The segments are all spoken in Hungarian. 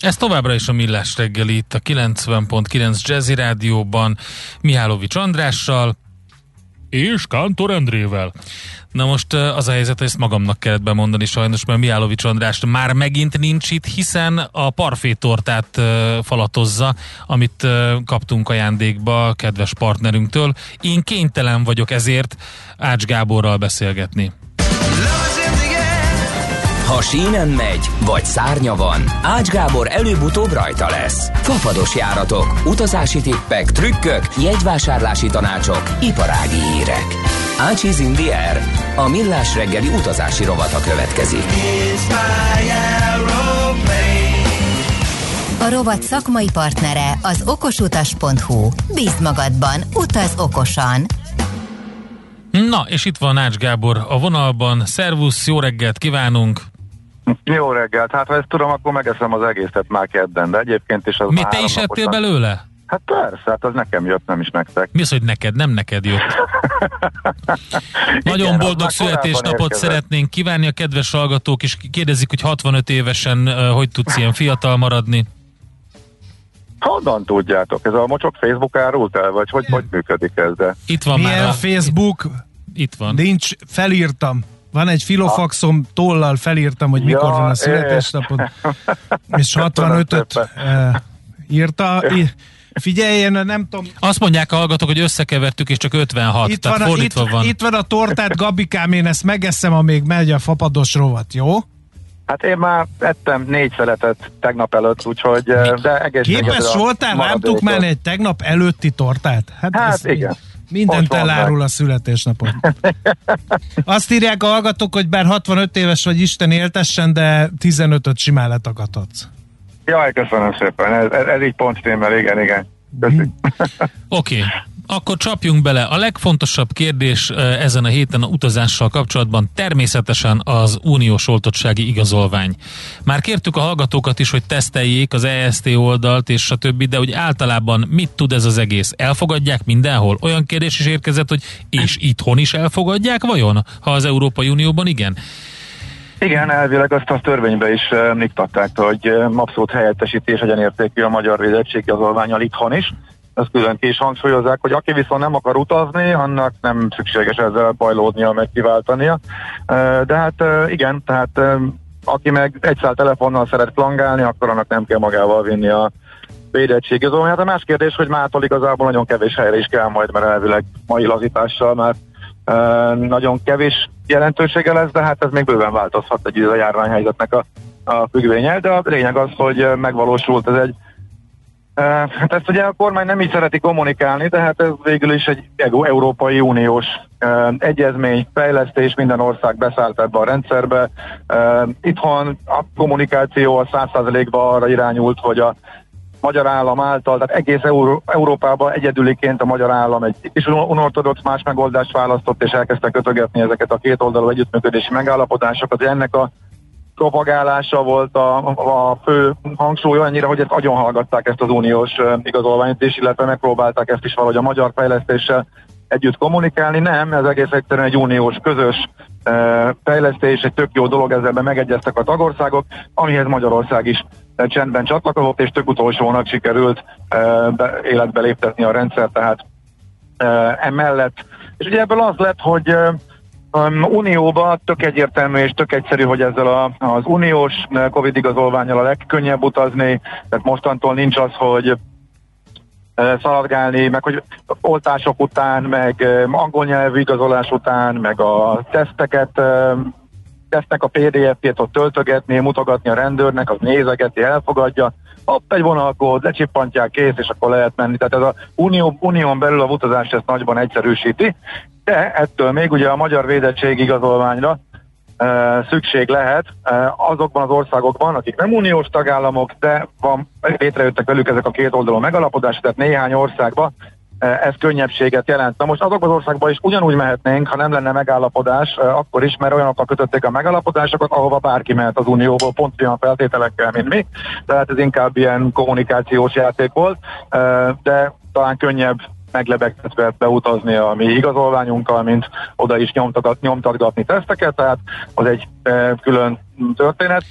Ez továbbra is a Millás reggeli itt a 90.9 Jazzy Rádióban Mihálovics Andrással és Kántor Endrével. Na most az a helyzet, hogy ezt magamnak kellett bemondani sajnos, mert Mihálovics András már megint nincs itt, hiszen a parfétortát falatozza, amit kaptunk ajándékba a kedves partnerünktől. Én kénytelen vagyok ezért Ács Gáborral beszélgetni. Ha sínen megy, vagy szárnya van, Ács Gábor előbb-utóbb rajta lesz. Fafados járatok, utazási tippek, trükkök, jegyvásárlási tanácsok, iparági hírek. Ácsiz in air. A millás reggeli utazási rovata következik. A rovat szakmai partnere az okosutas.hu. Bíz magadban, utaz okosan! Na, és itt van Ács Gábor a vonalban. Szervusz, jó reggelt kívánunk! Jó reggelt, hát ha ezt tudom, akkor megeszem az egészet már kedden, de egyébként is az Mi, te is ettél belőle? Hát persze, hát az nekem jött, nem is nektek. Mi az, hogy neked? Nem neked jött. Nagyon Igen, boldog születésnapot érkezett. szeretnénk kívánni a kedves hallgatók, és kérdezik, hogy 65 évesen hogy tudsz ilyen fiatal maradni? Honnan tudjátok? Ez a mocsok Facebook árult el, vagy hogy, hogy működik ez? De? Itt van Milyen már a Facebook? Itt van. Nincs, felírtam. Van egy filofaxom, tollal felírtam, hogy mikor ja, van a születésnapod, és 65-öt e, írta. Figyelj, én nem tudom... Azt mondják a hallgatók, hogy összekevertük, és csak 56, itt tehát van, fordítva itt, van. Itt van a tortát, Gabikám, én ezt megeszem, amíg megy a fapados rovat, jó? Hát én már ettem négy szeletet tegnap előtt, úgyhogy de egész Képes voltál rám tukmálni egy tegnap előtti tortát? Hát, hát igen. Így. Mindent elárul a születésnapot. Azt írják a hallgatók, hogy bár 65 éves vagy Isten éltessen, de 15-öt simán letagadhatsz. Jaj, köszönöm szépen. Ez, ez, ez így pont témmel, igen, igen. Oké. Okay. Akkor csapjunk bele. A legfontosabb kérdés ezen a héten a utazással kapcsolatban természetesen az uniós oltottsági igazolvány. Már kértük a hallgatókat is, hogy teszteljék az EST oldalt és a többi, de hogy általában mit tud ez az egész? Elfogadják mindenhol? Olyan kérdés is érkezett, hogy és itthon is elfogadják vajon, ha az Európai Unióban igen? Igen, elvileg azt a törvénybe is niktatták, hogy abszolút helyettesítés egyenértékű a magyar védettségi azolványal itthon is ezt külön ki is hangsúlyozzák, hogy aki viszont nem akar utazni, annak nem szükséges ezzel bajlódnia, meg kiváltania. De hát igen, tehát aki meg egy szál telefonnal szeret plangálni, akkor annak nem kell magával vinni a védettség. Ez hát a más kérdés, hogy mától igazából nagyon kevés helyre is kell majd, mert elvileg mai lazítással már nagyon kevés jelentősége lesz, de hát ez még bőven változhat egy a járványhelyzetnek a, a függvénye, de a lényeg az, hogy megvalósult ez egy Hát ezt ugye a kormány nem így szereti kommunikálni, de hát ez végül is egy Európai Uniós egyezmény, fejlesztés, minden ország beszállt ebbe a rendszerbe. Itthon a kommunikáció a 100%-ban arra irányult, hogy a magyar állam által, tehát egész Euró- Európában egyedüliként a magyar állam egy kis unortodox más megoldást választott, és elkezdte kötögetni ezeket a két oldalú együttműködési megállapodásokat, ennek a propagálása volt a, a fő hangsúly annyira, hogy ezt agyon hallgatták ezt az uniós igazolványt is, illetve megpróbálták ezt is valahogy a magyar fejlesztéssel együtt kommunikálni. Nem, ez egész egyszerűen egy uniós közös fejlesztés, egy tök jó dolog, ezzel megegyeztek a tagországok, amihez Magyarország is csendben csatlakozott, és tök utolsónak sikerült életbe léptetni a rendszer, tehát emellett. És ugye ebből az lett, hogy Um, Unióban tök egyértelmű és tök egyszerű, hogy ezzel a, az uniós Covid igazolványal a legkönnyebb utazni, tehát mostantól nincs az, hogy szaladgálni, meg hogy oltások után, meg angol nyelvű igazolás után, meg a teszteket, tesznek a PDF-ét ott töltögetni, mutogatni a rendőrnek, az nézegeti, elfogadja, hopp, egy vonalkód, lecsippantják, kész, és akkor lehet menni. Tehát ez a unió, unión belül a utazást ezt nagyban egyszerűsíti, de ettől még ugye a magyar védettség igazolványra szükség lehet azokban az országokban, akik nem uniós tagállamok, de van, létrejöttek velük ezek a két oldalú megalapodások, tehát néhány országban ez könnyebbséget jelent. Na most azokban az országban is ugyanúgy mehetnénk, ha nem lenne megállapodás, akkor is, mert olyanokkal kötötték a megállapodásokat, ahova bárki mehet az Unióból, pont olyan feltételekkel, mint mi. Tehát ez inkább ilyen kommunikációs játék volt, de talán könnyebb meglebegtetve beutazni a mi igazolványunkkal, mint oda is nyomtatgatni teszteket, tehát az egy e, külön történet.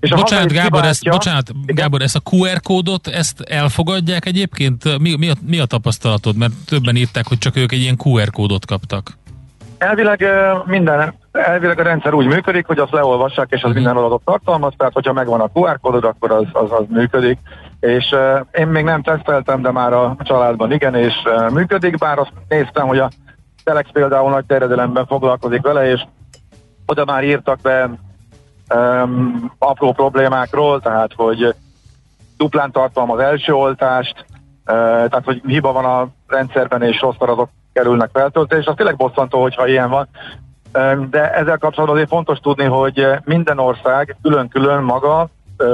És bocsánat, Gábor, ezt, bocsánat Gábor, ezt a QR kódot, ezt elfogadják egyébként? Mi, mi, a, mi a tapasztalatod? Mert többen írták, hogy csak ők egy ilyen QR kódot kaptak. Elvileg e, minden, elvileg a rendszer úgy működik, hogy azt leolvassák, és az uh-huh. minden adatot tartalmaz, tehát hogyha megvan a QR kódod, akkor az, az, az működik és én még nem teszteltem, de már a családban igen, és működik, bár azt néztem, hogy a Telex például nagy terjedelemben foglalkozik vele, és oda már írtak be um, apró problémákról, tehát hogy duplán tartalom az első oltást, uh, tehát hogy hiba van a rendszerben, és rossz adatok kerülnek feltöltés, az tényleg bosszantó, hogyha ilyen van. De ezzel kapcsolatban azért fontos tudni, hogy minden ország külön-külön maga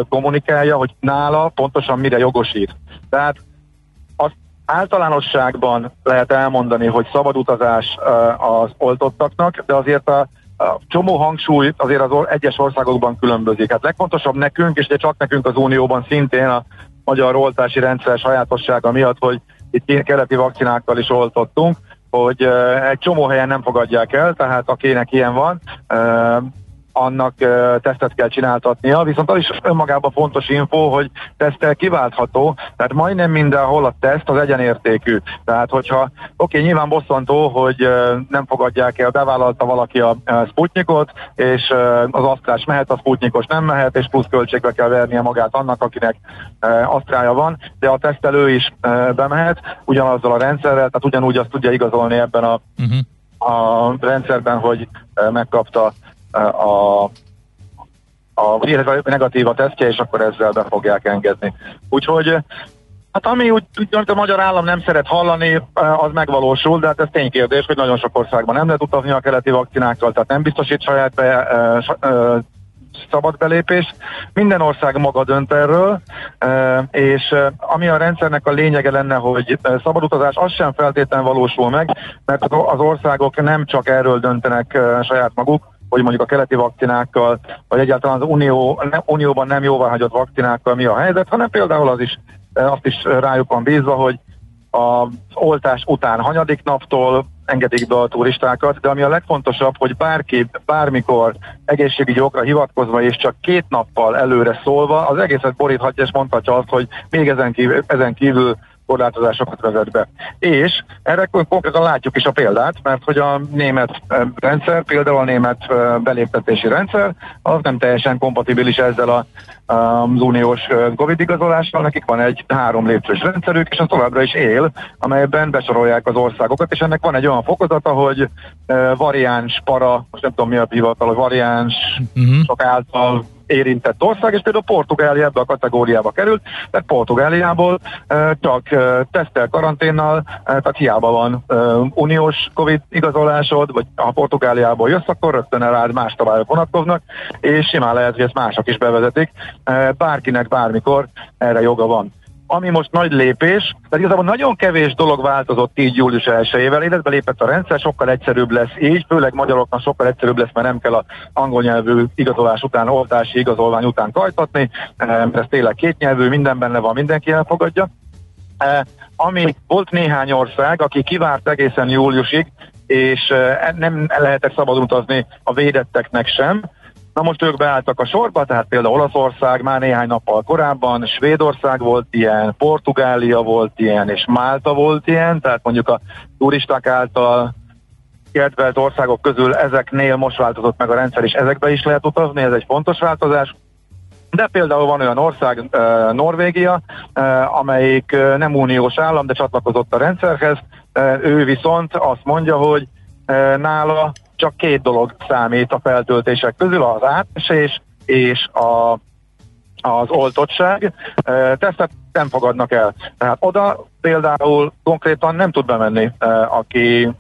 kommunikálja, hogy nála pontosan mire jogosít. Tehát az általánosságban lehet elmondani, hogy szabad utazás az oltottaknak, de azért a, csomó hangsúly azért az egyes országokban különbözik. Hát legfontosabb nekünk, és de csak nekünk az Unióban szintén a magyar oltási rendszer sajátossága miatt, hogy itt keleti vakcinákkal is oltottunk, hogy egy csomó helyen nem fogadják el, tehát akinek ilyen van, annak tesztet kell csináltatnia, viszont az is önmagában fontos info, hogy tesztel kiváltható, tehát majdnem mindenhol a teszt az egyenértékű. Tehát hogyha, oké, okay, nyilván bosszantó, hogy nem fogadják el, bevállalta valaki a Sputnikot, és az asztrás mehet, a Sputnikos nem mehet, és plusz költségbe kell vernie magát annak, akinek asztrája van, de a tesztelő is bemehet, ugyanazzal a rendszerrel, tehát ugyanúgy azt tudja igazolni ebben a, uh-huh. a rendszerben, hogy megkapta a a, illetve negatív a tesztje, és akkor ezzel be fogják engedni. Úgyhogy Hát ami úgy, úgy a magyar állam nem szeret hallani, az megvalósul, de hát ez ténykérdés, hogy nagyon sok országban nem lehet utazni a keleti vakcinákkal, tehát nem biztosít saját be, szabad belépés. Minden ország maga dönt erről, és ami a rendszernek a lényege lenne, hogy szabad utazás, az sem feltétlenül valósul meg, mert az országok nem csak erről döntenek saját maguk, hogy mondjuk a keleti vakcinákkal, vagy egyáltalán az Unió, ne, Unióban nem jóváhagyott vakcinákkal mi a helyzet, hanem például az is, eh, azt is rájuk van bízva, hogy az oltás után hanyadik naptól engedik be a turistákat, de ami a legfontosabb, hogy bárki, bármikor egészségügyi okra hivatkozva és csak két nappal előre szólva, az egészet boríthatja és mondhatja azt, hogy még ezen kívül, ezen kívül korlátozásokat vezet be. És erre konkrétan látjuk is a példát, mert hogy a német rendszer, például a német beléptetési rendszer, az nem teljesen kompatibilis ezzel a, az uniós Covid igazolással, nekik van egy három lépcsős rendszerük, és az továbbra is él, amelyben besorolják az országokat, és ennek van egy olyan fokozata, hogy variáns para, most nem tudom mi a hivatal, variáns uh-huh. sok által érintett ország, és például Portugália ebbe a kategóriába került, tehát Portugáliából csak tesztel karanténnal, tehát hiába van uniós Covid igazolásod, vagy ha Portugáliából jössz, akkor rögtön rád más szabályok vonatkoznak, és simán lehet, hogy ezt mások is bevezetik. Bárkinek bármikor erre joga van ami most nagy lépés, tehát igazából nagyon kevés dolog változott így július 1-ével, életbe lépett a rendszer, sokkal egyszerűbb lesz így, főleg magyaroknak sokkal egyszerűbb lesz, mert nem kell a angol nyelvű igazolás után, oltási igazolvány után kajtatni, ez tényleg kétnyelvű, minden benne van, mindenki elfogadja. E, ami volt néhány ország, aki kivárt egészen júliusig, és e, nem lehetett szabad utazni a védetteknek sem, Na most ők beálltak a sorba, tehát például Olaszország már néhány nappal korábban, Svédország volt ilyen, Portugália volt ilyen, és Málta volt ilyen, tehát mondjuk a turisták által kedvelt országok közül ezeknél most változott meg a rendszer, és ezekbe is lehet utazni, ez egy fontos változás. De például van olyan ország, Norvégia, amelyik nem uniós állam, de csatlakozott a rendszerhez. Ő viszont azt mondja, hogy nála csak két dolog számít a feltöltések közül, az átesés és a az oltottság, tesztet nem fogadnak el. Tehát oda például konkrétan nem tud bemenni, aki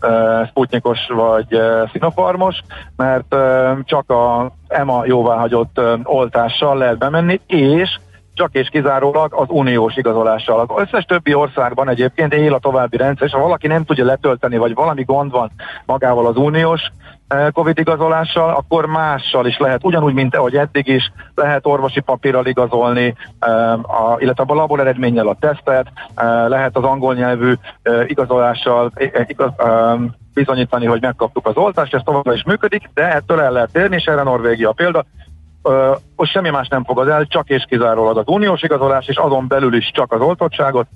Sputnikos vagy Sinopharmos, mert csak a EMA jóváhagyott oltással lehet bemenni, és csak és kizárólag az uniós igazolással. Az összes többi országban egyébként él a további rendszer, és ha valaki nem tudja letölteni, vagy valami gond van magával az uniós eh, Covid igazolással, akkor mással is lehet, ugyanúgy, mint ahogy eddig is, lehet orvosi papírral igazolni, eh, illetve a labor eredménnyel a tesztet, eh, lehet az angol nyelvű igazolással igaz, bizonyítani, hogy megkaptuk az oltást, ez továbbra is működik, de ettől el lehet térni, és erre Norvégia a most semmi más nem fogad el, csak és kizárólag az uniós igazolás, és azon belül is csak az oltottságot,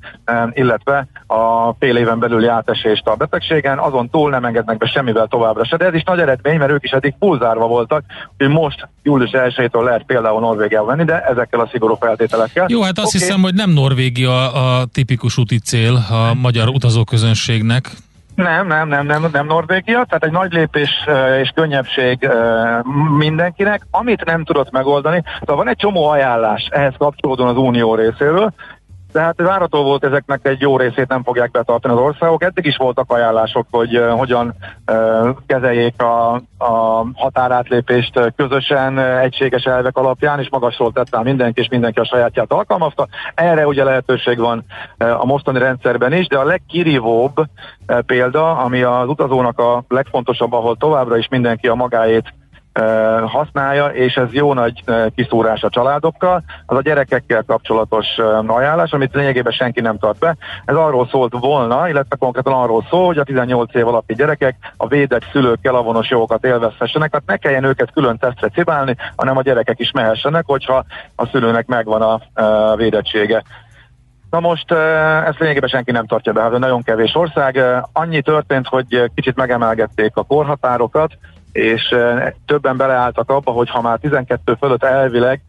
illetve a fél éven belüli átesést a betegségen, azon túl nem engednek be semmivel továbbra se. De ez is nagy eredmény, mert ők is eddig pulzárva voltak, hogy most július 1-től lehet például Norvégiába venni, de ezekkel a szigorú feltételekkel. Jó, hát azt okay. hiszem, hogy nem Norvégia a tipikus úti cél a magyar utazóközönségnek. Nem, nem, nem, nem, nem Norvégia, tehát egy nagy lépés és könnyebbség mindenkinek, amit nem tudott megoldani. Tehát van egy csomó ajánlás ehhez kapcsolódóan az Unió részéről, tehát várható volt ezeknek egy jó részét nem fogják betartani az országok. Eddig is voltak ajánlások, hogy uh, hogyan uh, kezeljék a, a határátlépést közösen, uh, egységes elvek alapján, és magasról tett rá mindenki, és mindenki a sajátját alkalmazta. Erre ugye lehetőség van uh, a mostani rendszerben is, de a legkirívóbb uh, példa, ami az utazónak a legfontosabb, ahol továbbra is mindenki a magáét használja, és ez jó nagy kiszúrás a családokkal. Az a gyerekekkel kapcsolatos ajánlás, amit lényegében senki nem tart be. Ez arról szólt volna, illetve konkrétan arról szól, hogy a 18 év alatti gyerekek a védett szülőkkel avonos jogokat élvezhessenek, tehát ne kelljen őket külön tesztre cibálni, hanem a gyerekek is mehessenek, hogyha a szülőnek megvan a védettsége. Na most ezt lényegében senki nem tartja be, hát nagyon kevés ország. Annyi történt, hogy kicsit megemelgették a korhatárokat, és többen beleálltak abba, hogy ha már 12 fölött elvileg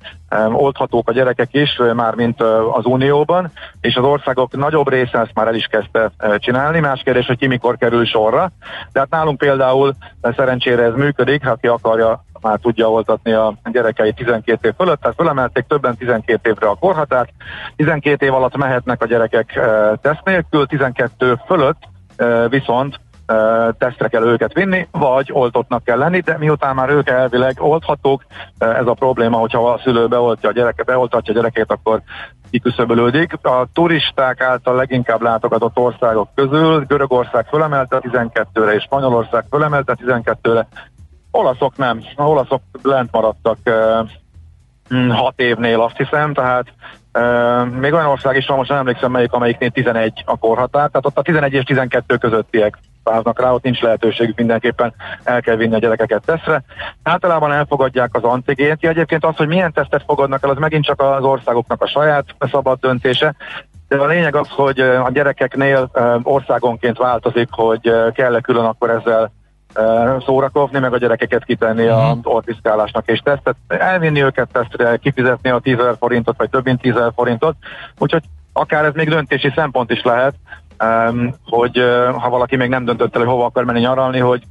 oldhatók a gyerekek is, már mint az Unióban, és az országok nagyobb része ezt már el is kezdte csinálni. Más kérdés, hogy ki mikor kerül sorra. Tehát nálunk például szerencsére ez működik, ha ki akarja már tudja oltatni a gyerekei 12 év fölött, tehát fölemelték többen 12 évre a korhatárt, 12 év alatt mehetnek a gyerekek teszt nélkül, 12 fölött viszont tesztre kell őket vinni, vagy oltottnak kell lenni, de miután már ők elvileg olthatók, ez a probléma, hogyha a szülő beoltja a gyereke, beoltatja a gyerekét, akkor kiküszöbölődik. A turisták által leginkább látogatott országok közül Görögország fölemelte 12-re és Spanyolország fölemelte 12-re. Olaszok nem. A olaszok lent maradtak 6 évnél azt hiszem, tehát még olyan ország is van, most nem emlékszem melyik, amelyiknél 11 a korhatár, tehát ott a 11 és 12 közöttiek száznak rá, ott nincs lehetőségük mindenképpen el kell vinni a gyerekeket tesztre. Általában elfogadják az antigént. Egyébként az, hogy milyen tesztet fogadnak el, az megint csak az országoknak a saját szabad döntése. De a lényeg az, hogy a gyerekeknél országonként változik, hogy kell-e külön akkor ezzel szórakozni, meg a gyerekeket kitenni mm. a orpiszkálásnak és tesztet, elvinni őket tesztre, kifizetni a 10 forintot, vagy több mint 10 forintot, úgyhogy akár ez még döntési szempont is lehet, hogy ha valaki még nem döntött el, hogy hova akar menni nyaralni, hogy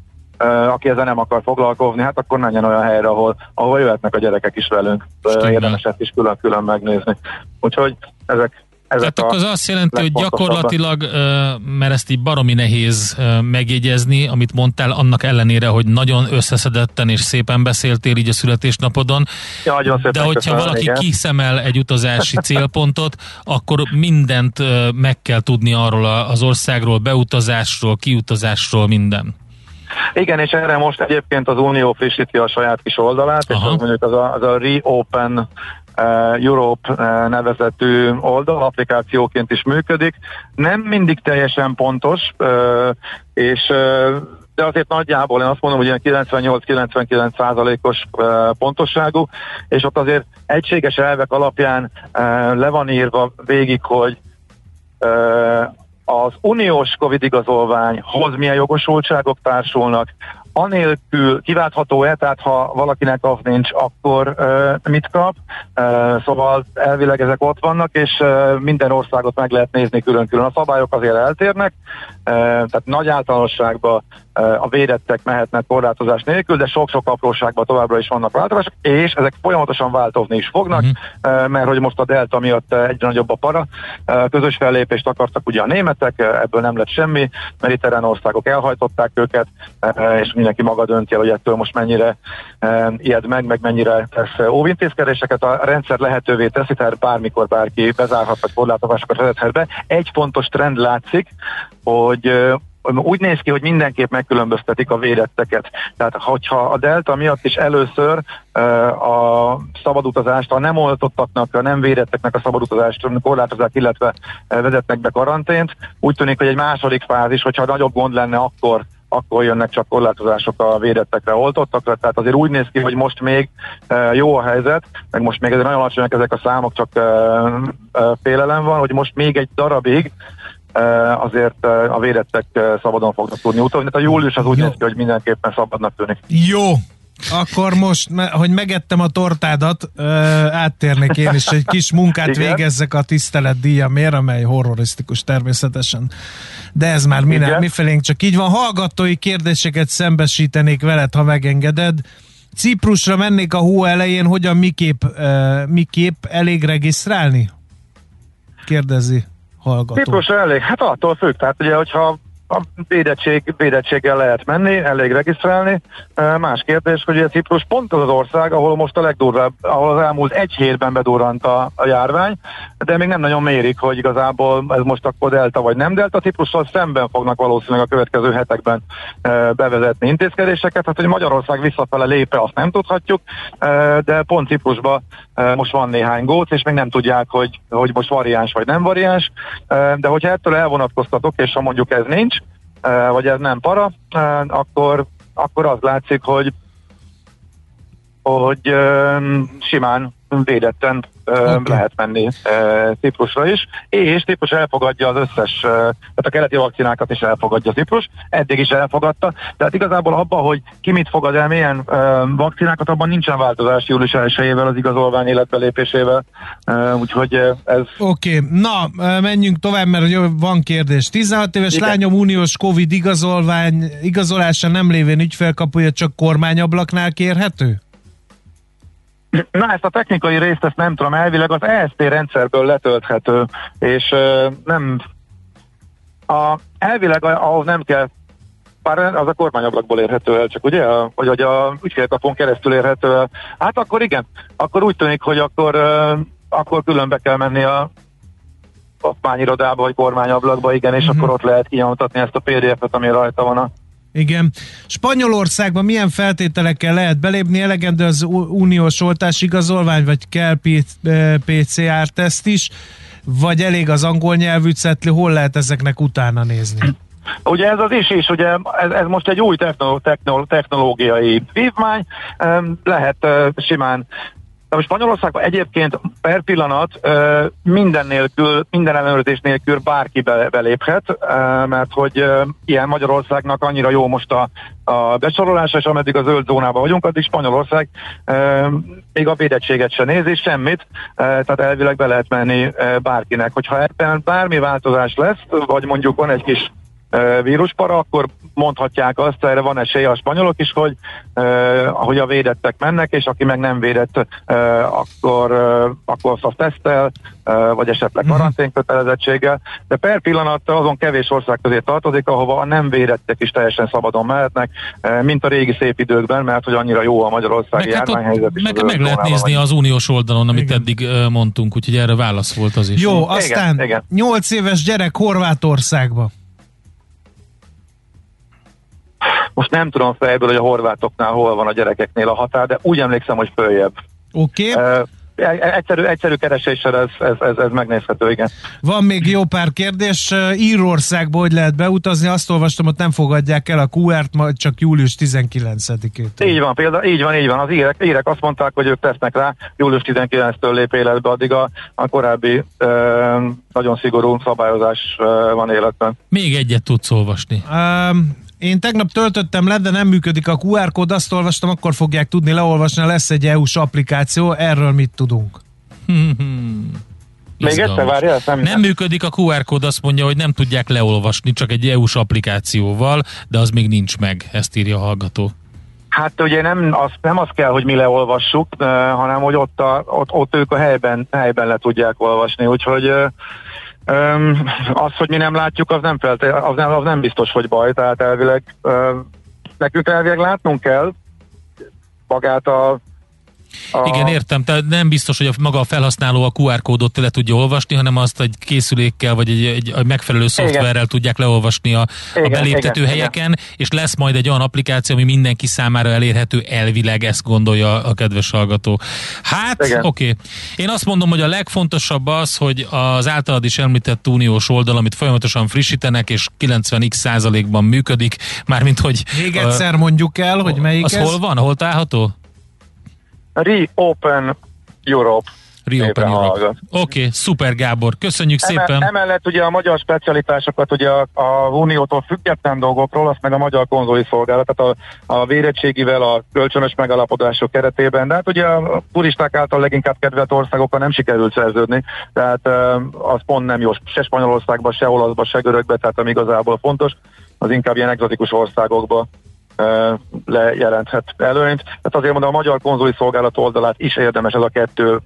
aki ezzel nem akar foglalkozni, hát akkor menjen olyan helyre, ahol, ahol jöhetnek a gyerekek is velünk. Érdemes ezt is külön-külön megnézni. Úgyhogy ezek Tehát akkor az azt jelenti, hogy gyakorlatilag, mert ezt így baromi nehéz megjegyezni, amit mondtál, annak ellenére, hogy nagyon összeszedetten és szépen beszéltél így a születésnapodon, ja, de hogyha köszönöm, valaki igen. kiszemel egy utazási célpontot, akkor mindent meg kell tudni arról az országról, beutazásról, kiutazásról, minden. Igen, és erre most egyébként az Unió frissíti a saját kis oldalát, Aha. és az mondjuk az a, az a Reopen Europe eh, nevezetű oldal, applikációként is működik. Nem mindig teljesen pontos, eh, és de azért nagyjából én azt mondom, hogy ilyen 98-99 százalékos pontosságú, és ott azért egységes elvek alapján le van írva végig, hogy az uniós Covid igazolványhoz milyen jogosultságok társulnak, anélkül kiváltható-e, tehát ha valakinek az nincs, akkor uh, mit kap. Uh, szóval elvileg ezek ott vannak, és uh, minden országot meg lehet nézni külön-külön. A szabályok azért eltérnek, tehát nagy általánosságban a védettek mehetnek korlátozás nélkül, de sok-sok apróságban továbbra is vannak változások, és ezek folyamatosan változni is fognak, uh-huh. uh, mert hogy most a delta miatt egyre nagyobb a para. Közös fellépést akartak ugye a németek, ebből nem lett semmi, mediterrán országok elhajtották őket, és mindenki maga dönti el, hogy ettől most mennyire ijed meg, meg mennyire tesz óvintézkedéseket. A rendszer lehetővé teszi, tehát bármikor bárki bezárhat, vagy korlátozásokat vezethet be. Egy fontos trend látszik, hogy úgy néz ki, hogy mindenképp megkülönböztetik a védetteket. Tehát, hogyha a delta miatt is először a szabadutazást, a nem oltottaknak, a nem védetteknek a szabadutazást korlátozzák, illetve vezetnek be karantént, úgy tűnik, hogy egy második fázis, hogyha nagyobb gond lenne, akkor akkor jönnek csak korlátozások a védettekre, oltottakra, tehát azért úgy néz ki, hogy most még jó a helyzet, meg most még nagyon alacsonyak ezek a számok, csak félelem van, hogy most még egy darabig azért a védettek szabadon fognak tudni utazni. Tehát a július az úgy néz ki, hogy mindenképpen szabadnak tűnik. Jó, akkor most, hogy megettem a tortádat, áttérnék én is egy kis munkát Igen. végezzek a tisztelet díjamért, amely horrorisztikus természetesen. De ez már mi, mi felénk csak így van. Hallgatói kérdéseket szembesítenék veled, ha megengeded. Ciprusra mennék a hó elején, hogyan miképp, miképp elég regisztrálni? Kérdezi hallgató. Ciprusra elég, hát attól függ, tehát ugye, hogyha a védettség, védettséggel lehet menni, elég regisztrálni. Más kérdés, hogy a Ciprus pont az az ország, ahol most a legdurvább, ahol az elmúlt egy hétben bedurrant a, a járvány, de még nem nagyon mérik, hogy igazából ez most akkor delta vagy nem delta. Ciprussal szemben fognak valószínűleg a következő hetekben bevezetni intézkedéseket. Hát, hogy Magyarország visszafele lépe, azt nem tudhatjuk, de pont Ciprusban most van néhány góc, és még nem tudják, hogy, hogy most variáns vagy nem variáns. De hogyha ettől elvonatkoztatok, és ha mondjuk ez nincs, vagy ez nem para, akkor, akkor az látszik, hogy hogy simán védetten okay. lehet menni Ciprusra is, és Ciprus elfogadja az összes, tehát a keleti vakcinákat is elfogadja Ciprus, eddig is elfogadta, tehát igazából abban, hogy ki mit fogad el, milyen vakcinákat, abban nincsen változás július 1 az igazolvány életbelépésével, úgyhogy ez... Oké, okay. na, menjünk tovább, mert van kérdés. 16 éves Igen. lányom uniós Covid igazolvány, igazolása nem lévén ügyfelkapuja csak kormányablaknál kérhető? Na ezt a technikai részt ezt nem tudom, elvileg az EST rendszerből letölthető, és uh, nem a, elvileg ahhoz nem kell bár az a kormányablakból érhető el, csak ugye, vagy hogy a ügyfélkapon keresztül érhető el. Hát akkor igen, akkor úgy tűnik, hogy akkor, uh, akkor különbe kell menni a kapmányirodába, vagy kormányablakba, igen, és uh-huh. akkor ott lehet kinyomtatni ezt a PDF-et, ami rajta van a igen. Spanyolországban milyen feltételekkel lehet belépni? Elegendő az uniós oltás igazolvány, vagy kell PCR-teszt is, vagy elég az angol nyelvű cetli? Hol lehet ezeknek utána nézni? Ugye ez az is is, ugye ez, ez most egy új technológiai vívmány, lehet simán de Spanyolországban egyébként per pillanat minden nélkül, minden ellenőrzés nélkül bárki be, beléphet, mert hogy ilyen Magyarországnak annyira jó most a, a besorolása, és ameddig a zöld zónában vagyunk, addig Spanyolország még a védettséget se nézi, semmit, tehát elvileg be lehet menni bárkinek. Hogyha ebben bármi változás lesz, vagy mondjuk van egy kis víruspara, akkor mondhatják azt, erre van esély a spanyolok is, hogy, hogy a védettek mennek, és aki meg nem védett, akkor, akkor azt tesztel, vagy esetleg mhm. karanténkötelezettséggel, de per pillanat azon kevés ország közé tartozik, ahova a nem védettek is teljesen szabadon mehetnek, mint a régi szép időkben, mert hogy annyira jó a magyarországi meg, hát járványhelyzet. is. Meg, meg lehet nézni vagy. az uniós oldalon, amit igen. eddig mondtunk, úgyhogy erre válasz volt az is. Jó, aztán igen, igen. 8 éves gyerek Horvátországba. Most nem tudom fejből, hogy a horvátoknál hol van a gyerekeknél a határ, de úgy emlékszem, hogy följebb. Oké. Okay. Egyszerű, egyszerű kereséssel ez, ez, ez, ez megnézhető, igen. Van még jó pár kérdés. Írországba hogy lehet beutazni? Azt olvastam, hogy nem fogadják el a QR-t, majd csak július 19-től. Így van, például, így van, így van. Az írek, írek azt mondták, hogy ők tesznek rá, július 19-től lép életbe, addig a, a korábbi e, nagyon szigorú szabályozás e, van életben. Még egyet tudsz olvasni. Um, én tegnap töltöttem le, de nem működik a QR kód, azt olvastam, akkor fogják tudni leolvasni, lesz egy EU-s applikáció, erről mit tudunk? Még egyszer várja, nem, nem működik a QR kód, azt mondja, hogy nem tudják leolvasni, csak egy EU-s applikációval, de az még nincs meg, ezt írja a hallgató. Hát ugye nem az, nem az kell, hogy mi leolvassuk, uh, hanem hogy ott, a, ott, ott ők a helyben, helyben le tudják olvasni, úgyhogy uh, um, az, hogy mi nem látjuk, az nem, felte, az nem, az nem biztos, hogy baj, tehát elvileg uh, nekünk elvileg látnunk kell magát a a... Igen, értem, tehát nem biztos, hogy a maga a felhasználó a QR kódot le tudja olvasni, hanem azt egy készülékkel vagy egy, egy, egy megfelelő szoftverrel igen. tudják leolvasni a, igen, a beléptető igen, helyeken, igen. és lesz majd egy olyan applikáció, ami mindenki számára elérhető elvileg, ezt gondolja a kedves hallgató. Hát, oké. Okay. Én azt mondom, hogy a legfontosabb az, hogy az általad is említett uniós oldal, amit folyamatosan frissítenek, és 90x százalékban működik, mármint hogy... Még egyszer mondjuk el, hogy melyik az ez? hol van, hol található? Reopen Europe. Reopen. Oké, okay, szuper Gábor, köszönjük Emel, szépen. Emellett ugye a magyar specialitásokat, ugye a, a Uniótól független dolgokról, azt meg a magyar konzoli szolgálat, tehát a, a vérettségivel, a kölcsönös megalapodások keretében, de hát ugye a turisták által leginkább kedvelt országokkal nem sikerült szerződni, tehát az pont nem jó, se Spanyolországban, se Olaszban, se Görögben, tehát ami igazából fontos, az inkább ilyen egzotikus országokban lejelenthet előnyt. Tehát azért mondom, a Magyar Konzuli Szolgálat oldalát is érdemes ez a kettő,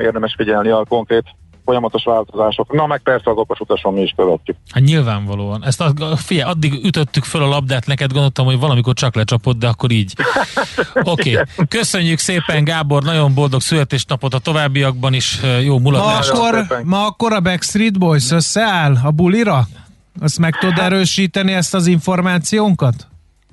érdemes figyelni a konkrét folyamatos változások. Na, meg persze az okos utason mi is követjük. Hát nyilvánvalóan. Ezt a, figyelj, addig ütöttük föl a labdát neked, gondoltam, hogy valamikor csak lecsapott, de akkor így. Oké. Okay. Köszönjük szépen, Gábor, nagyon boldog születésnapot a továbbiakban is. Jó mulatást. Ma akkor, ma akkor a Backstreet Boys összeáll a bulira? Azt meg tud erősíteni ezt az információnkat?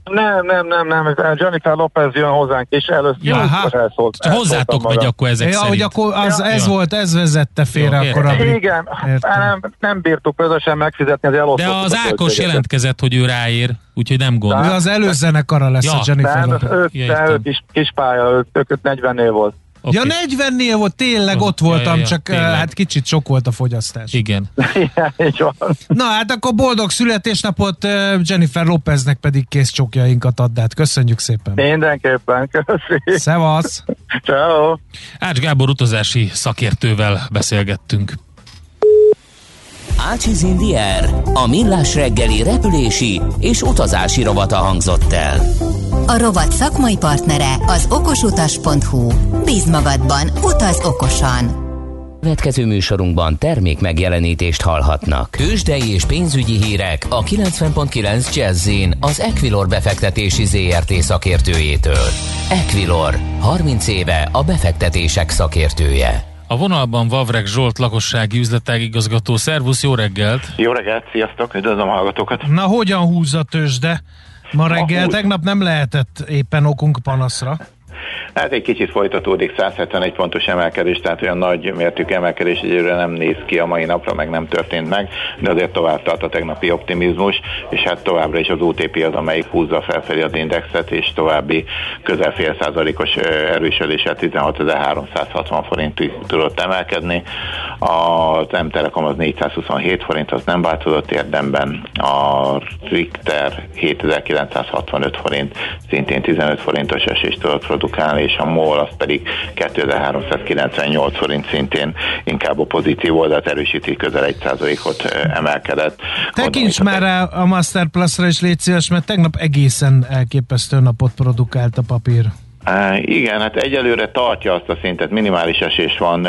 Nem, nem, nem, nem. Jennifer Lopez jön hozzánk, és először ja, hát, elszólt, Hozzátok megy akkor ezek ja, szerint. Hogy akkor az, ja. ez ja. volt, ez vezette félre Jó, akkor a Igen, nem, nem bírtuk közösen megfizetni az elosztott. De az Ákos jelentkezett, hogy ő ráér, úgyhogy nem gond. Ő az előzenekara lesz ja. a Jennifer de, Lopez. De ők is kis pálya, ők, ők 40-nél volt. Okay. Ja, 40-nél volt, tényleg ott voltam, ja, ja, csak tényleg. hát kicsit sok volt a fogyasztás. Igen. Na hát akkor boldog születésnapot, Jennifer Lopeznek pedig kész csokjainkat add át. Köszönjük szépen. Mindenképpen, köszi. Szevasz. Ciao. Ács Gábor utazási szakértővel beszélgettünk. Ácsiz Indier, a millás reggeli repülési és utazási rovata hangzott el. A rovat szakmai partnere az okosutas.hu. Bíz magadban, utaz okosan! Következő műsorunkban termék megjelenítést hallhatnak. Tőzsdei és pénzügyi hírek a 90.9 jazz az Equilor befektetési ZRT szakértőjétől. Equilor, 30 éve a befektetések szakértője. A vonalban Vavreg Zsolt lakossági üzletág igazgató. Szervusz, jó reggelt! Jó reggelt, sziasztok, üdvözlöm a hallgatókat! Na, hogyan húzza tőzsde? Ma reggel, tegnap nem lehetett éppen okunk panaszra. Hát egy kicsit folytatódik, 171 pontos emelkedés, tehát olyan nagy mértékű emelkedés egyelőre nem néz ki a mai napra, meg nem történt meg, de azért tovább tart a tegnapi optimizmus, és hát továbbra is az OTP az, amelyik húzza felfelé az indexet, és további közel fél százalékos erősödéssel 16.360 forintig tudott emelkedni. A M Telekom az 427 forint, az nem változott érdemben. A Richter 7965 forint, szintén 15 forintos esést tudott produkálni, és a MOL az pedig 2398 forint szintén inkább a pozitív oldalt erősíti, közel 1%-ot emelkedett. Tekints már rá a Master Plus-ra is légy szíves, mert tegnap egészen elképesztő napot produkált a papír. Igen, hát egyelőre tartja azt a szintet, minimális esés van,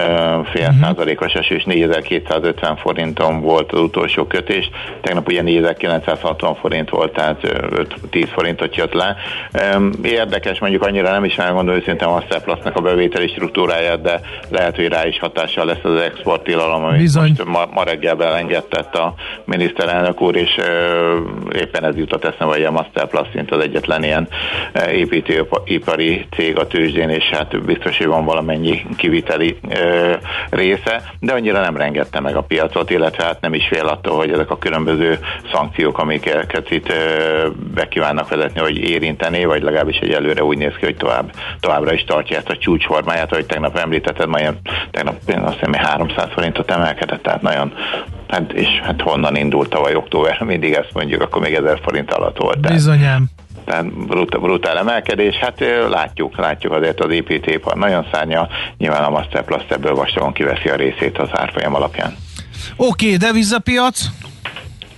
fél uh-huh. százalékos esés, 4250 forinton volt az utolsó kötés, tegnap ugye 4960 forint volt, tehát 10 forintot jött le. Érdekes, mondjuk annyira nem is megmondom őszintén a Szeplasznak a bevételi struktúráját, de lehet, hogy rá is hatással lesz az export tilalom, amit Bizony. most ma, ma reggel belengedett a miniszterelnök úr, és éppen ez jutott eszembe, hogy a Masterplus szint az egyetlen ilyen építőipari cég a tőzsdén, és hát biztos, hogy van valamennyi kiviteli ö, része, de annyira nem rengette meg a piacot, illetve hát nem is fél attól, hogy ezek a különböző szankciók, amiket itt ö, be vezetni, hogy érinteni, vagy legalábbis egy előre úgy néz ki, hogy tovább, továbbra is tartja ezt a csúcsformáját, ahogy tegnap említetted, majd tegnap én azt hiszem 300 forintot emelkedett, tehát nagyon Hát, és hát honnan indult tavaly október, mindig ezt mondjuk, akkor még 1000 forint alatt volt. Bizonyám. Tehát brutál, brutál emelkedés, hát látjuk, látjuk azért az építőipar nagyon szárnya, nyilván a Master Plus ebből vastagon kiveszi a részét az árfolyam alapján. Oké, okay, devizapiac?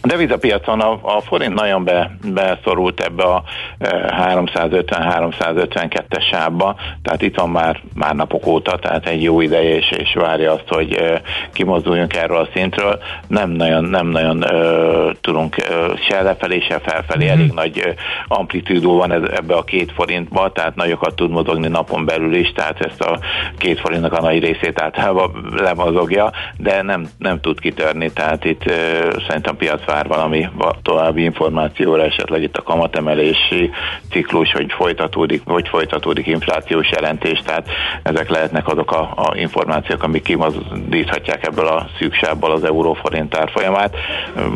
A devizapiacon a, a forint nagyon be, beszorult ebbe a e, 350-352-es sávba, tehát itt van már, már napok óta, tehát egy jó ideje, és, és várja azt, hogy e, kimozduljunk erről a szintről. Nem nagyon, nem nagyon e, tudunk e, se lefelé, se felfelé, mm-hmm. elég nagy e, amplitúdó van ez, ebbe a két forintba, tehát nagyokat tud mozogni napon belül is, tehát ezt a két forintnak a nagy részét általában lemozogja, de nem, nem tud kitörni, tehát itt e, szerintem piac vár valami további információra, esetleg itt a kamatemelési ciklus, hogy folytatódik, vagy folytatódik inflációs jelentés, tehát ezek lehetnek azok a, a információk, amik kimazdíthatják ebből a szűksából az euróforint árfolyamát.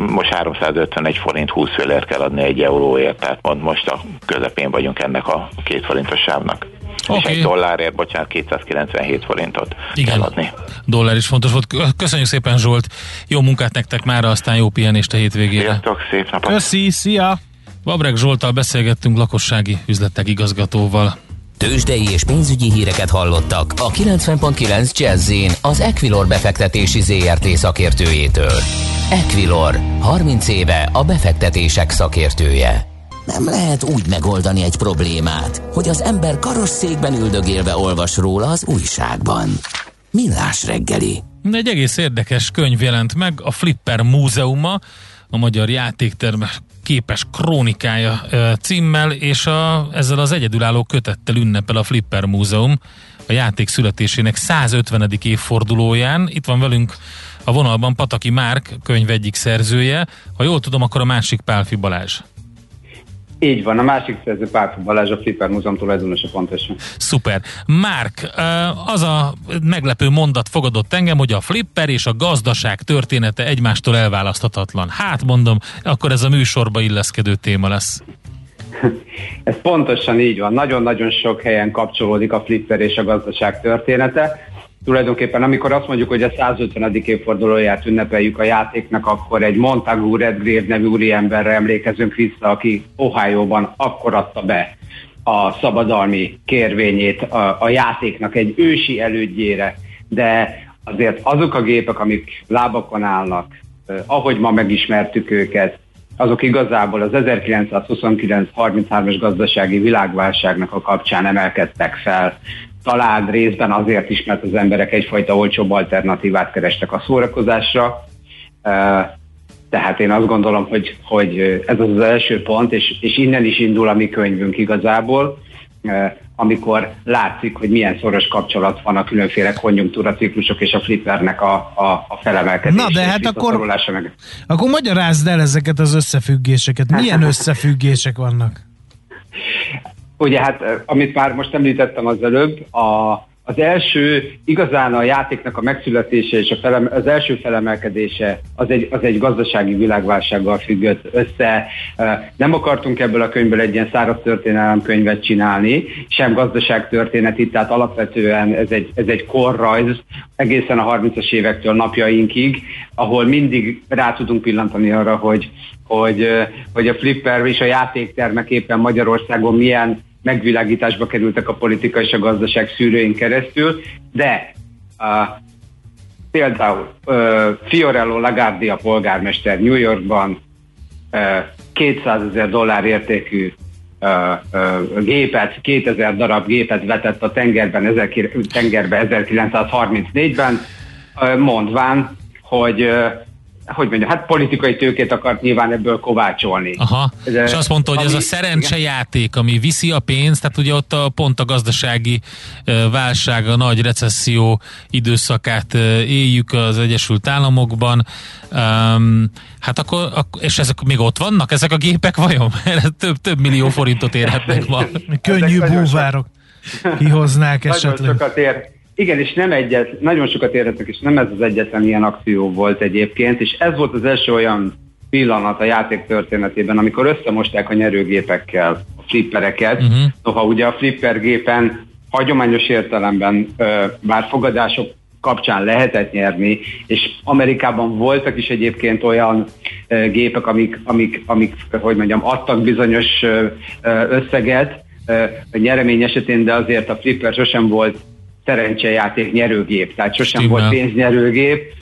Most 351 forint 20 félért kell adni egy euróért, tehát most a közepén vagyunk ennek a két forintos sávnak. Okay. És egy dollárért, bocsánat, 297 forintot Igen. kell adni. Dollár is fontos volt. Köszönjük szépen Zsolt, jó munkát nektek már, aztán jó pihenést a hétvégére. Sziasztok, szép napot! Köszi, szia! Vabreg Zsoltal beszélgettünk lakossági üzletek igazgatóval. Tőzsdei és pénzügyi híreket hallottak a 90.9 jazz az Equilor befektetési ZRT szakértőjétől. Equilor, 30 éve a befektetések szakértője. Nem lehet úgy megoldani egy problémát, hogy az ember karosszékben üldögélve olvas róla az újságban. Millás reggeli. Egy egész érdekes könyv jelent meg, a Flipper Múzeuma, a magyar játékterme képes krónikája címmel, és a, ezzel az egyedülálló kötettel ünnepel a Flipper Múzeum a játék születésének 150. évfordulóján. Itt van velünk a vonalban Pataki Márk, könyv egyik szerzője. Ha jól tudom, akkor a másik Pálfi Balázs. Így van, a másik szerző Pálfi Balázs, a Flipper Múzeum tulajdonosa pontosan. Szuper. Márk, az a meglepő mondat fogadott engem, hogy a Flipper és a gazdaság története egymástól elválaszthatatlan. Hát mondom, akkor ez a műsorba illeszkedő téma lesz. Ez pontosan így van. Nagyon-nagyon sok helyen kapcsolódik a Flipper és a gazdaság története tulajdonképpen amikor azt mondjuk, hogy a 150. évfordulóját ünnepeljük a játéknak, akkor egy Montagu Redgrave nevű úriemberre emlékezünk vissza, aki Ohio-ban akkor adta be a szabadalmi kérvényét a, a játéknak egy ősi elődjére, de azért azok a gépek, amik lábakon állnak, ahogy ma megismertük őket, azok igazából az 1929-33-as gazdasági világválságnak a kapcsán emelkedtek fel talán részben azért is, mert az emberek egyfajta olcsóbb alternatívát kerestek a szórakozásra. Tehát én azt gondolom, hogy, hogy ez az az első pont, és, és innen is indul a mi könyvünk igazából, amikor látszik, hogy milyen szoros kapcsolat van a különféle konjunktúraciklusok és a flippernek a, a, a felemelkedése. Na de hát akkor, meg. akkor magyarázd el ezeket az összefüggéseket. Milyen összefüggések vannak? Ugye hát, amit már most említettem az előbb, a, az első, igazán a játéknak a megszületése és a felem, az első felemelkedése az egy, az egy gazdasági világválsággal függött össze. Nem akartunk ebből a könyvből egy ilyen száraz történelemkönyvet csinálni, sem gazdaságtörténeti, tehát alapvetően ez egy, ez egy korrajz egészen a 30-as évektől napjainkig, ahol mindig rá tudunk pillantani arra, hogy, hogy, hogy a flipper és a játéktermek éppen Magyarországon milyen megvilágításba kerültek a politika és a gazdaság szűrőin keresztül, de uh, például uh, Fiorello Lagardia polgármester New Yorkban uh, 200 ezer dollár értékű uh, uh, gépet, 2000 darab gépet vetett a tengerben, ezer, tengerbe 1934-ben, uh, mondván, hogy hogy mondjam, hát politikai tőkét akart nyilván ebből kovácsolni. Aha, De, és azt mondta, hogy ami, ez a szerencsejáték, ami viszi a pénzt, tehát ugye ott a, pont a gazdasági válság, a nagy recesszió időszakát éljük az Egyesült Államokban, um, hát akkor, akkor, és ezek még ott vannak, ezek a gépek vajon? több, több millió forintot érhetnek ma. Könnyű búvárok kihoznák esetleg. Nagyon sokat ér, igen, és nem egyet, nagyon sokat érhetnek, és nem ez az egyetlen ilyen akció volt egyébként, és ez volt az első olyan pillanat a játék történetében, amikor összemosták a nyerőgépekkel a flippereket. Uh-huh. Noha ugye a flipper gépen hagyományos értelemben, bár fogadások kapcsán lehetett nyerni, és Amerikában voltak is egyébként olyan gépek, amik, amik, amik hogy mondjam, adtak bizonyos összeget a nyeremény esetén, de azért a Flipper sosem volt szerencsejáték nyerőgép, tehát sosem Stimmel. volt pénznyerőgép,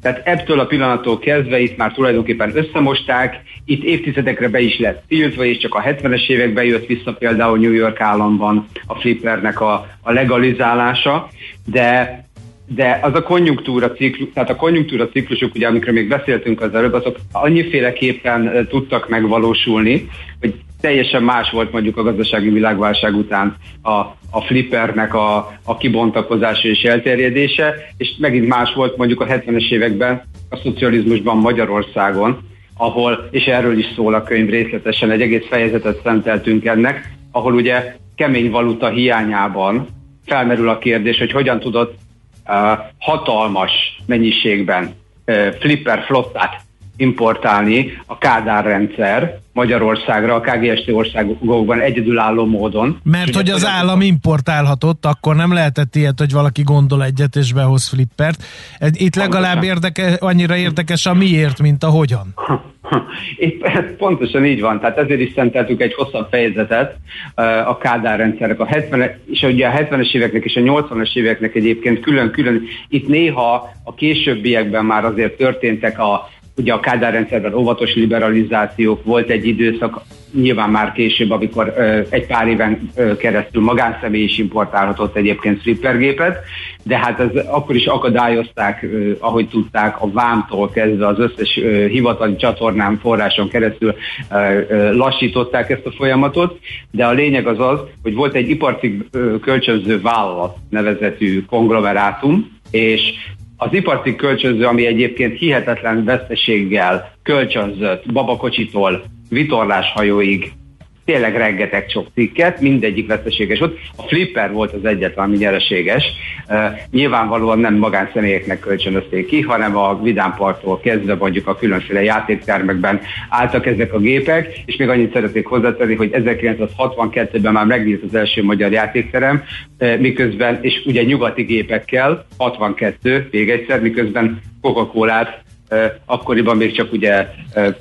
tehát ebből a pillanattól kezdve itt már tulajdonképpen összemosták, itt évtizedekre be is lett tiltva, és csak a 70-es években jött vissza például New York államban a flippernek a, a legalizálása, de de az a konjunktúra ciklus, tehát a konjunktúra ciklusok, ugye amikről még beszéltünk az előbb, azok annyiféleképpen tudtak megvalósulni, hogy teljesen más volt mondjuk a gazdasági világválság után a, a flippernek a, a kibontakozása és elterjedése, és megint más volt mondjuk a 70-es években a szocializmusban Magyarországon, ahol, és erről is szól a könyv részletesen, egy egész fejezetet szenteltünk ennek, ahol ugye kemény valuta hiányában felmerül a kérdés, hogy hogyan tudott uh, hatalmas mennyiségben uh, flipper flottát importálni a Kádár rendszer Magyarországra, a KGST országokban egyedülálló módon. Mert hogy az állam importálhatott, akkor nem lehetett ilyet, hogy valaki gondol egyet és behoz flippert. Itt legalább érdeke, annyira érdekes a miért, mint a hogyan. Itt, pontosan így van, tehát ezért is szenteltük egy hosszabb fejezetet uh, a Kádár rendszernek, a 70 és ugye a 70-es éveknek és a 80-es éveknek egyébként külön-külön, itt néha a későbbiekben már azért történtek a Ugye a Kádár rendszerben óvatos liberalizációk, volt egy időszak, nyilván már később, amikor ö, egy pár éven ö, keresztül magánszemély is importálhatott egyébként flippergépet, de hát ez akkor is akadályozták, ö, ahogy tudták, a vámtól kezdve az összes ö, hivatali csatornán, forráson keresztül ö, ö, lassították ezt a folyamatot, de a lényeg az az, hogy volt egy iparcik kölcsönző vállalat nevezetű konglomerátum, és az iparcik kölcsönző, ami egyébként hihetetlen veszteséggel kölcsönzött babakocsitól vitorláshajóig tényleg rengeteg sok cikket, mindegyik veszteséges ott. A Flipper volt az egyetlen, ami nyereséges. Uh, nyilvánvalóan nem magánszemélyeknek kölcsönözték ki, hanem a vidámparttól kezdve mondjuk a különféle játéktermekben álltak ezek a gépek, és még annyit szeretnék hozzátenni, hogy 1962-ben már megnyílt az első magyar játékterem, miközben, és ugye nyugati gépekkel, 62, még egyszer, miközben Coca-Colát akkoriban még csak ugye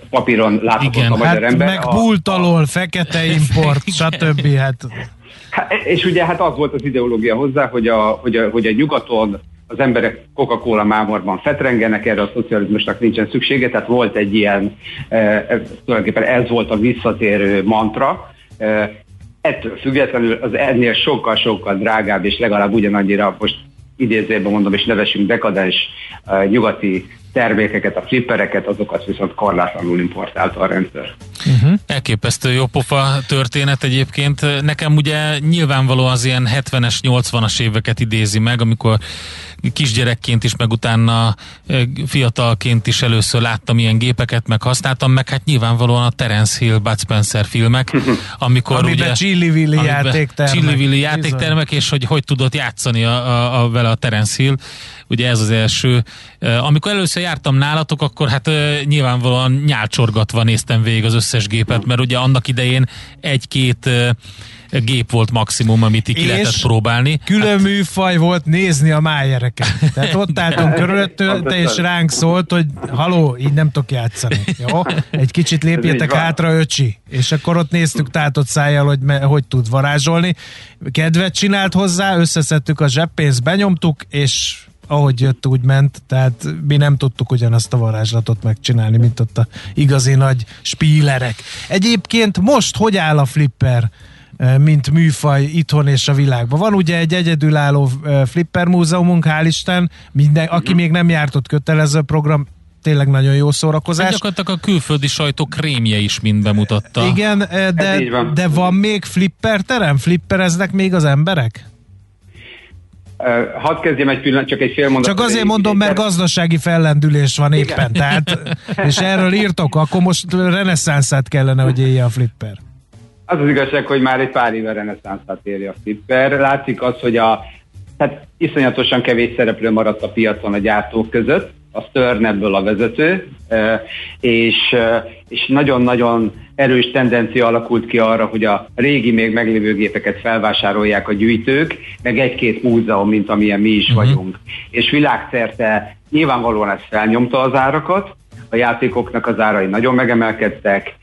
papíron láthatott Igen, a magyar hát ember. meg pult alól, fekete import, stb. Hát. hát. És ugye hát az volt az ideológia hozzá, hogy a, hogy a, hogy a nyugaton az emberek Coca-Cola mámorban fetrengenek, erre a szocializmusnak nincsen szüksége, tehát volt egy ilyen, e, tulajdonképpen ez volt a visszatérő mantra, ettől függetlenül az ennél sokkal-sokkal drágább, és legalább ugyanannyira most idézőben mondom, és nevesünk dekadens uh, nyugati termékeket, a flippereket, azokat viszont korlátlanul importálta a rendszer. Uh-huh. Elképesztő jó pofa történet egyébként. Nekem ugye nyilvánvaló az ilyen 70-es, 80-as éveket idézi meg, amikor kisgyerekként is, meg utána fiatalként is először láttam ilyen gépeket, meg használtam, meg hát nyilvánvalóan a Terence Hill, Bud Spencer filmek, amikor amiben ugye... Chili-Willy játéktermek. Chili-Willy játéktermek, és hogy hogy tudott játszani a, a, a, vele a Terence Hill. Ugye ez az első. Amikor először jártam nálatok, akkor hát nyilvánvalóan nyálcsorgatva néztem végig az összes gépet, mert ugye annak idején egy-két gép volt maximum, amit ki lehetett próbálni. külön hát... műfaj volt nézni a májereket. Tehát ott álltunk körülötte, és ránk szólt, hogy haló, így nem tudok játszani. Jó? Egy kicsit lépjetek hátra, öcsi. És akkor ott néztük tátott szájjal, hogy me, hogy tud varázsolni. Kedvet csinált hozzá, összeszedtük a zseppénzt, benyomtuk, és ahogy jött, úgy ment, tehát mi nem tudtuk ugyanazt a varázslatot megcsinálni, mint ott a igazi nagy spílerek. Egyébként most hogy áll a flipper mint műfaj itthon és a világban. Van ugye egy egyedülálló flipper múzeumunk, hál' Isten, minden, aki még nem járt ott kötelező program, tényleg nagyon jó szórakozás. Hát gyakorlatilag a külföldi sajtó krémje is mind bemutatta. Igen, de, van. de van még flipper terem? Flippereznek még az emberek? Hadd kezdjem egy pillanat, csak egy fél mondat. Csak azért mondom, mert gazdasági fellendülés van éppen, Igen. tehát, és erről írtok, akkor most reneszánszát kellene, hogy élje a flipper. Az az igazság, hogy már egy pár éve reneszánszát éri a flipper. Látszik az, hogy a, hát iszonyatosan kevés szereplő maradt a piacon a gyártók között, a Stern ebből a vezető, és, és nagyon-nagyon erős tendencia alakult ki arra, hogy a régi még meglévő gépeket felvásárolják a gyűjtők, meg egy-két múzeum, mint amilyen mi is uh-huh. vagyunk. És világszerte nyilvánvalóan ez felnyomta az árakat, a játékoknak az árai nagyon megemelkedtek,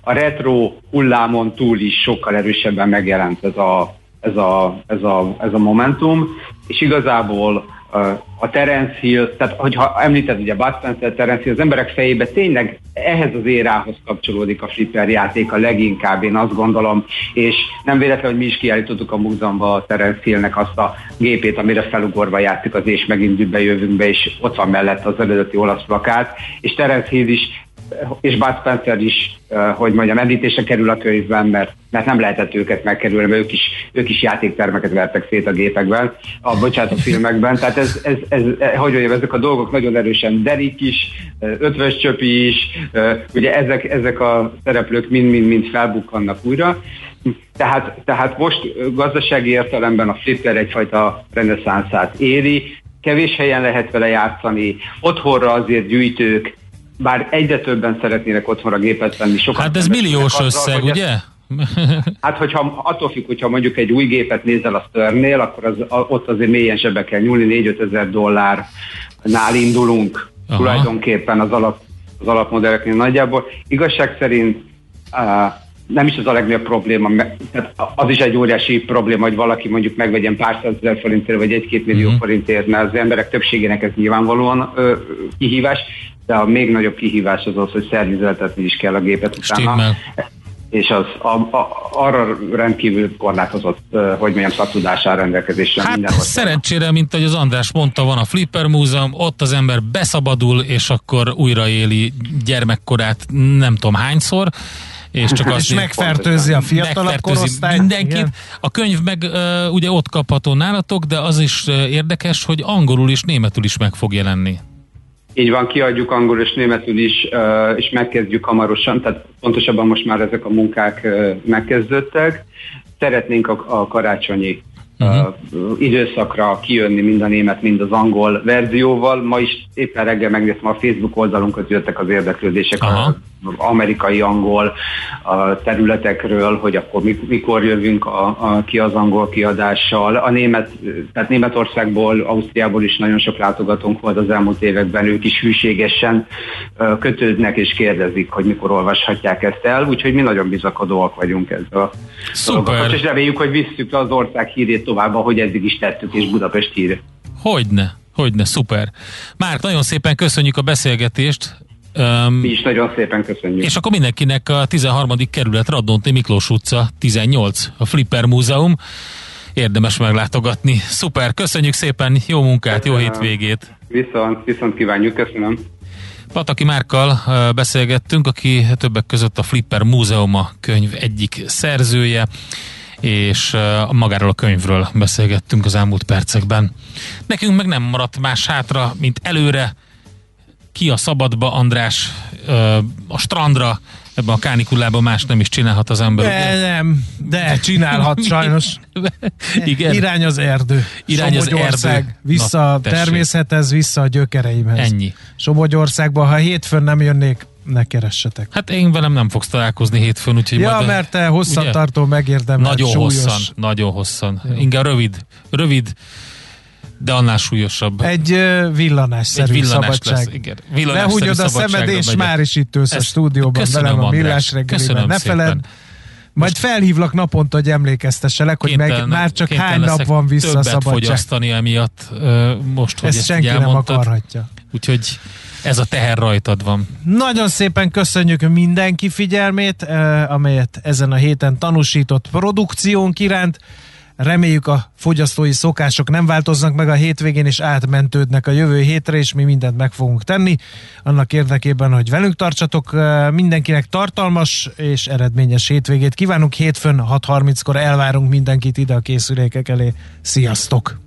a retro hullámon túl is sokkal erősebben megjelent ez a, ez a, ez a, ez a momentum, és igazából a Terence Hill, tehát hogyha említed ugye Bud Spencer, Terence Hill, az emberek fejébe tényleg ehhez az érához kapcsolódik a flipper játék a leginkább, én azt gondolom, és nem véletlen, hogy mi is kiállítottuk a múzeumban a Terence Hillnek azt a gépét, amire felugorva játszik az és megint jövünk be, és ott van mellett az eredeti olasz plakát, és Terence Hill is és Bud Spencer is, hogy mondjam, említése kerül a könyvben, mert, mert nem lehetett őket megkerülni, mert ők is, ők is játéktermeket vertek szét a gépekben, a, bocsánat, a filmekben. Tehát ez, ez, ez, hogy mondjam, ezek a dolgok nagyon erősen Derik is, Ötvös Csöpi is, ugye ezek, ezek a szereplők mind-mind-mind felbukkannak újra. Tehát, tehát most gazdasági értelemben a flipper egyfajta reneszánszát éri, kevés helyen lehet vele játszani, otthonra azért gyűjtők, bár egyre többen szeretnének otthonra gépet venni. Sokan hát ez milliós összeg, azzal, ugye? Hát, hogyha attól függ, hogyha mondjuk egy új gépet nézel a Sternnél, akkor az, ott azért mélyen zsebe kell nyúlni, 4-5 ezer dollárnál indulunk Aha. tulajdonképpen az, alap, az alapmodelleknél nagyjából. Igazság szerint uh, nem is az a legnagyobb probléma, tehát az is egy óriási probléma, hogy valaki mondjuk megvegyen pár százezer forintért, vagy egy-két millió uh-huh. forintért, mert az emberek többségének ez nyilvánvalóan ö, kihívás, de a még nagyobb kihívás az az, hogy szervizeltetni is kell a gépet utána. Stimmel. És az a, a, arra rendkívül korlátozott, hogy mondjam, szaktudására rendelkezésre hát minden szerencsére, mint ahogy az András mondta, van a Flipper Múzeum, ott az ember beszabadul, és akkor újraéli gyermekkorát nem tudom hányszor, és csak azt és megfertőzi a fiatalabb korosztályt. Mindenkit. Igen. A könyv meg uh, ugye ott kapható nálatok, de az is uh, érdekes, hogy angolul és németül is meg fog jelenni. Így van, kiadjuk angol és németül is, és megkezdjük hamarosan, tehát pontosabban most már ezek a munkák megkezdődtek. Szeretnénk a, a karácsonyi uh-huh. időszakra kijönni mind a német, mind az angol verzióval. Ma is éppen reggel megnéztem a Facebook oldalunkon, jöttek az érdeklődések Aha amerikai-angol területekről, hogy akkor mikor jövünk a, a, ki az angol kiadással. A német, tehát Németországból, Ausztriából is nagyon sok látogatónk volt az elmúlt években, ők is hűségesen kötődnek és kérdezik, hogy mikor olvashatják ezt el, úgyhogy mi nagyon bizakodóak vagyunk ezzel a Szuper. És reméljük, hogy visszük az ország hírét tovább, ahogy eddig is tettük, és Budapest hírét. Hogyne, hogyne, szuper. Márk, nagyon szépen köszönjük a beszélgetést. Um, Mi is nagyon szépen köszönjük. És akkor mindenkinek a 13. kerület Radnóti Miklós utca 18, a Flipper Múzeum. Érdemes meglátogatni. Szuper, köszönjük szépen, jó munkát, köszönöm. jó hétvégét. Viszont, viszont kívánjuk, köszönöm. Pataki Márkkal beszélgettünk, aki többek között a Flipper Múzeuma könyv egyik szerzője, és magáról a könyvről beszélgettünk az elmúlt percekben. Nekünk meg nem maradt más hátra, mint előre ki a szabadba, András, a strandra, ebben a kánikulában más nem is csinálhat az ember. De ugye? nem, de csinálhat sajnos. Igen. Irány az erdő. Irány az erdő. Vissza Na, a természethez, vissza a gyökereimhez. Ennyi. Somogyországban, ha hétfőn nem jönnék, ne keressetek. Hát én velem nem fogsz találkozni hétfőn, úgyhogy Ja, majd, mert te hosszantartó megérdemel. Nagyon súlyos. hosszan, nagyon hosszan. Jó. Inkább rövid, rövid de annál súlyosabb. Egy villanásszerű Egy villanás szabadság. Lesz, igen. Villanás húgyod a szemed, és már is itt ülsz a stúdióban velem a millás reggeliben. Ne feled, majd felhívlak naponta, hogy emlékeztesselek, hogy meg már csak hány nap van vissza a szabadság. fogyasztani emiatt most, hogy ezt, ezt senki nem akarhatja. Úgyhogy ez a teher rajtad van. Nagyon szépen köszönjük mindenki figyelmét, amelyet ezen a héten tanúsított produkciónk iránt. Reméljük a fogyasztói szokások nem változnak meg a hétvégén, és átmentődnek a jövő hétre, és mi mindent meg fogunk tenni. Annak érdekében, hogy velünk tartsatok, mindenkinek tartalmas és eredményes hétvégét kívánunk. Hétfőn 6.30-kor elvárunk mindenkit ide a készülékek elé. Sziasztok!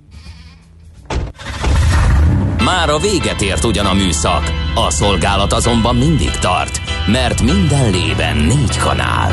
Már a véget ért ugyan a műszak, a szolgálat azonban mindig tart, mert minden lében négy kanál.